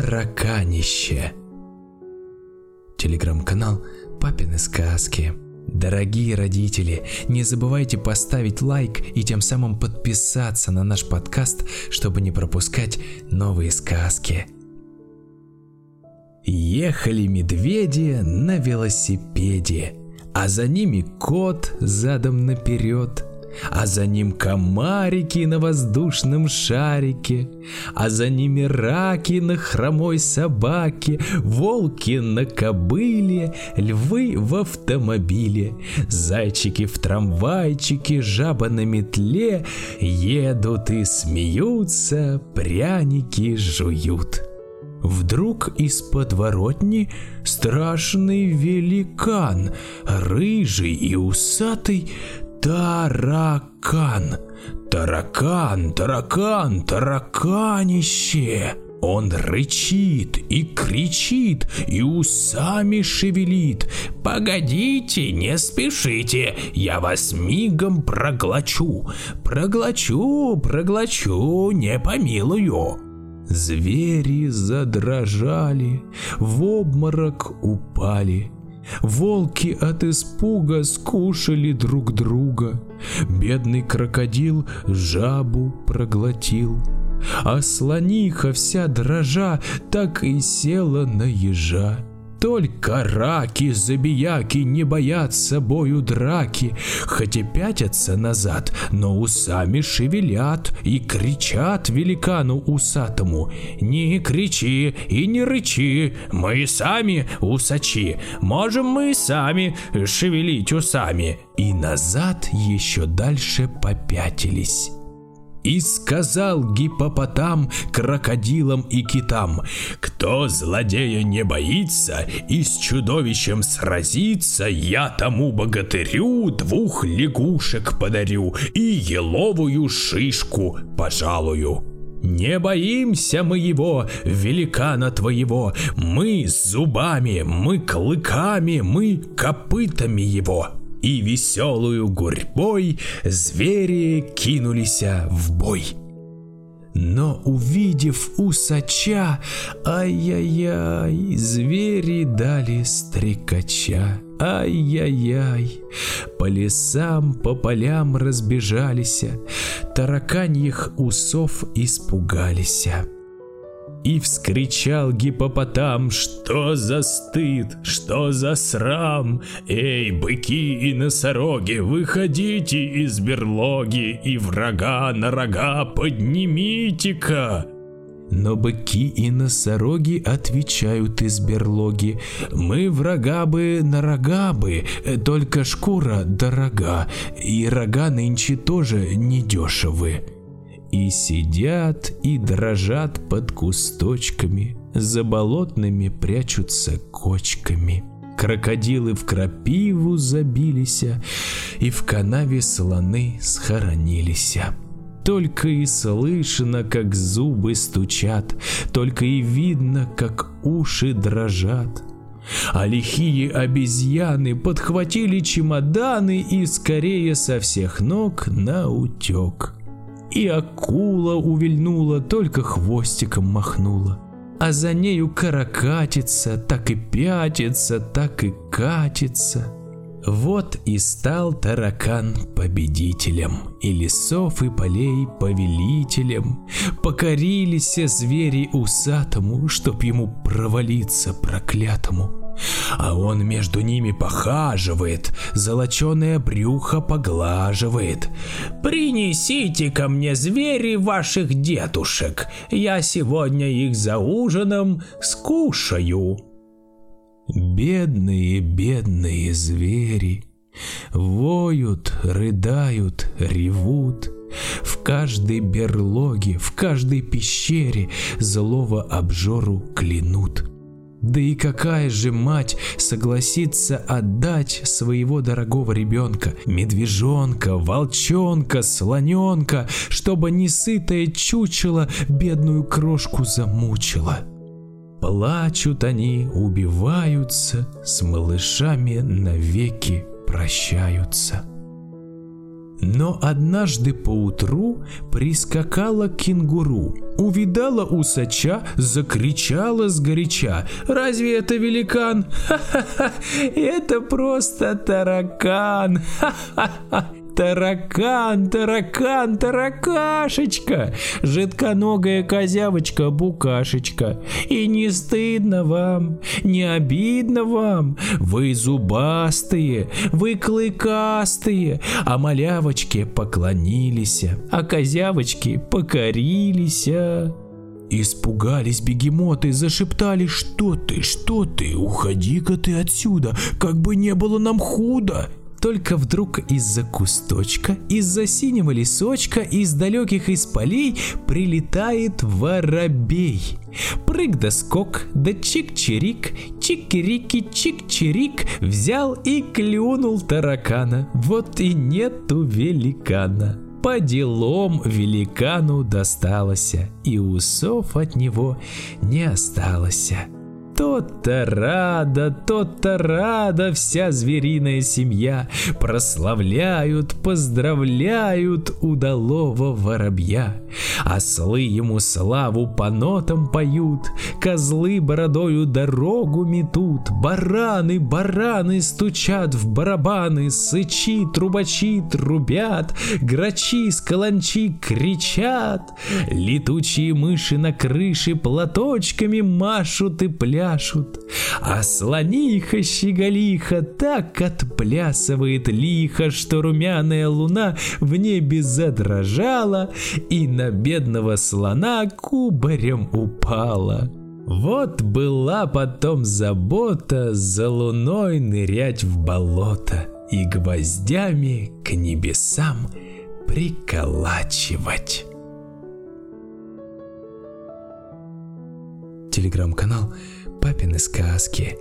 тараканище. Телеграм-канал «Папины сказки». Дорогие родители, не забывайте поставить лайк и тем самым подписаться на наш подкаст, чтобы не пропускать новые сказки. Ехали медведи на велосипеде, а за ними кот задом наперед – а за ним комарики на воздушном шарике, а за ними раки на хромой собаке, волки на кобыле, львы в автомобиле, зайчики в трамвайчике, жаба на метле, едут и смеются, пряники жуют. Вдруг из подворотни страшный великан, рыжий и усатый, Таракан. Таракан, таракан, тараканище. Он рычит и кричит, и усами шевелит. «Погодите, не спешите, я вас мигом проглочу. Проглочу, проглочу, не помилую». Звери задрожали, в обморок упали. Волки от испуга скушали друг друга. Бедный крокодил жабу проглотил. А слониха вся дрожа так и села на ежа. Только раки, забияки не боятся бою драки, хоть и пятятся назад, но усами шевелят и кричат великану усатому. Не кричи и не рычи, мы сами усачи, можем мы сами шевелить усами. И назад еще дальше попятились. И сказал гипопотам крокодилам и китам, «Кто злодея не боится и с чудовищем сразится, я тому богатырю двух лягушек подарю и еловую шишку пожалую». Не боимся мы его, великана твоего, мы зубами, мы клыками, мы копытами его и веселую гурьбой звери кинулись в бой. Но увидев усача, ай-яй-яй, звери дали стрекача. Ай-яй-яй, по лесам, по полям разбежались, тараканьих усов испугались. И вскричал гипопотам, что за стыд, что за срам. Эй, быки и носороги, выходите из берлоги и врага на рога поднимите-ка. Но быки и носороги отвечают из берлоги. Мы врага бы на рога бы, только шкура дорога, и рога нынче тоже недешевы и сидят и дрожат под кусточками, за болотными прячутся кочками. Крокодилы в крапиву забились, и в канаве слоны схоронились. Только и слышно, как зубы стучат, только и видно, как уши дрожат. А лихие обезьяны подхватили чемоданы и скорее со всех ног на утек. И акула увильнула, только хвостиком махнула. А за нею каракатица, так и пятится, так и катится. Вот и стал таракан победителем, и лесов и полей повелителем. Покорились все звери усатому, чтоб ему провалиться проклятому. А он между ними похаживает, золоченое брюхо поглаживает. «Принесите ко мне звери ваших дедушек, я сегодня их за ужином скушаю». Бедные, бедные звери, воют, рыдают, ревут. В каждой берлоге, в каждой пещере злого обжору клянут. Да и какая же мать согласится отдать своего дорогого ребенка, медвежонка, волчонка, слоненка, чтобы несытое чучело бедную крошку замучило? Плачут они, убиваются, с малышами навеки прощаются. Но однажды поутру прискакала кенгуру, увидала усача, закричала сгоряча. «Разве это великан? Ха-ха-ха! Это просто таракан! Ха-ха-ха!» Таракан, таракан, таракашечка, жидконогая козявочка-букашечка. И не стыдно вам, не обидно вам, вы зубастые, вы клыкастые, а малявочки поклонились, а козявочки покорились. Испугались бегемоты, зашептали, что ты, что ты, уходи-ка ты отсюда, как бы не было нам худо. Только вдруг из-за кусточка, из-за синего лесочка, из далеких из полей прилетает воробей. Прыг да скок, да чик-чирик, чик-кирики, чик-чирик, взял и клюнул таракана. Вот и нету великана. По делам великану досталось, и усов от него не осталось. То-то рада, то-то рада вся звериная семья, Прославляют, поздравляют удалого воробья. Ослы ему славу по нотам поют, Козлы бородою дорогу метут, Бараны, бараны стучат в барабаны, Сычи, трубачи трубят, Грачи с каланчи кричат, Летучие мыши на крыше платочками машут и пляшут, пляшут, а слониха-щеголиха так отплясывает лихо, что румяная луна в небе задрожала и на бедного слона кубарем упала. Вот была потом забота за луной нырять в болото и гвоздями к небесам приколачивать. Телеграм-канал папины сказки.